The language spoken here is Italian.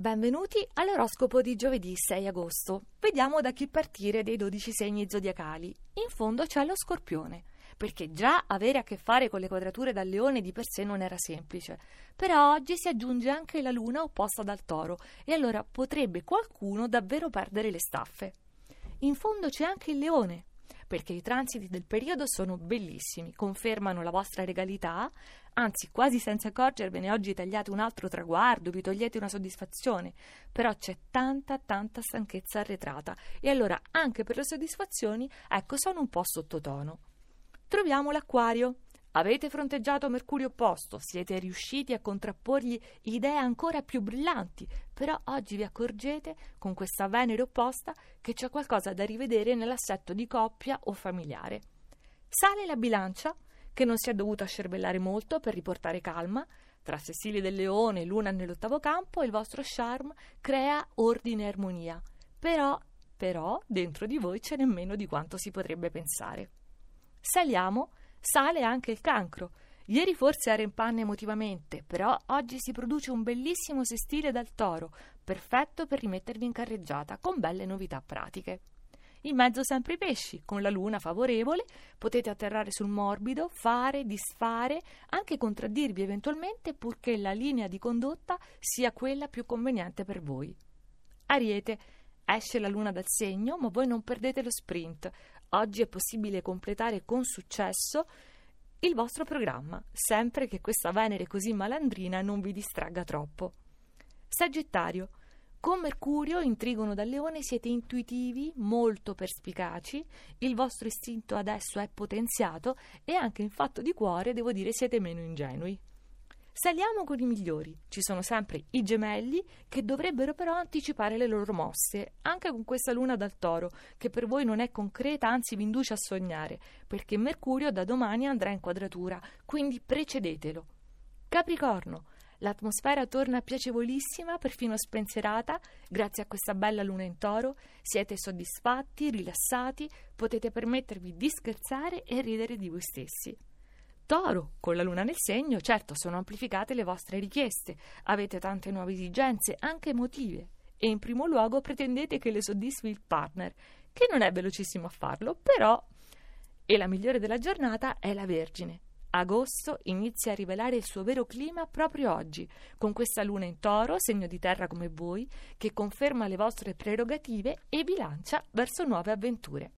Benvenuti all'oroscopo di giovedì 6 agosto. Vediamo da chi partire dei 12 segni zodiacali. In fondo c'è lo scorpione, perché già avere a che fare con le quadrature dal leone di per sé non era semplice. Però oggi si aggiunge anche la luna opposta dal toro e allora potrebbe qualcuno davvero perdere le staffe. In fondo c'è anche il leone, perché i transiti del periodo sono bellissimi, confermano la vostra regalità, anzi quasi senza accorgervene oggi tagliate un altro traguardo, vi togliete una soddisfazione, però c'è tanta tanta stanchezza arretrata e allora anche per le soddisfazioni, ecco, sono un po' sottotono. Troviamo l'acquario. Avete fronteggiato Mercurio opposto, siete riusciti a contrapporgli idee ancora più brillanti, però oggi vi accorgete, con questa Venere opposta, che c'è qualcosa da rivedere nell'assetto di coppia o familiare. Sale la bilancia, che non si è dovuta scervellare molto per riportare calma. Tra sessili del leone e luna nell'ottavo campo, il vostro charme crea ordine e armonia. Però, però, dentro di voi c'è nemmeno di quanto si potrebbe pensare. Saliamo Sale anche il cancro. Ieri forse era in panne emotivamente, però oggi si produce un bellissimo sestile dal toro, perfetto per rimettervi in carreggiata, con belle novità pratiche. In mezzo sempre i pesci, con la luna favorevole, potete atterrare sul morbido, fare, disfare, anche contraddirvi eventualmente purché la linea di condotta sia quella più conveniente per voi. Ariete, esce la luna dal segno, ma voi non perdete lo sprint. Oggi è possibile completare con successo il vostro programma, sempre che questa Venere così malandrina non vi distragga troppo. Sagittario. Con Mercurio in trigono dal leone siete intuitivi, molto perspicaci, il vostro istinto adesso è potenziato e anche in fatto di cuore devo dire siete meno ingenui. Saliamo con i migliori. Ci sono sempre i gemelli che dovrebbero però anticipare le loro mosse, anche con questa luna dal toro, che per voi non è concreta, anzi vi induce a sognare, perché Mercurio da domani andrà in quadratura, quindi precedetelo. Capricorno. L'atmosfera torna piacevolissima, perfino spensierata, grazie a questa bella luna in toro. Siete soddisfatti, rilassati, potete permettervi di scherzare e ridere di voi stessi. Toro, con la luna nel segno, certo sono amplificate le vostre richieste, avete tante nuove esigenze, anche emotive, e in primo luogo pretendete che le soddisfi il partner, che non è velocissimo a farlo, però... E la migliore della giornata è la Vergine. Agosto inizia a rivelare il suo vero clima proprio oggi, con questa luna in toro, segno di terra come voi, che conferma le vostre prerogative e vi lancia verso nuove avventure.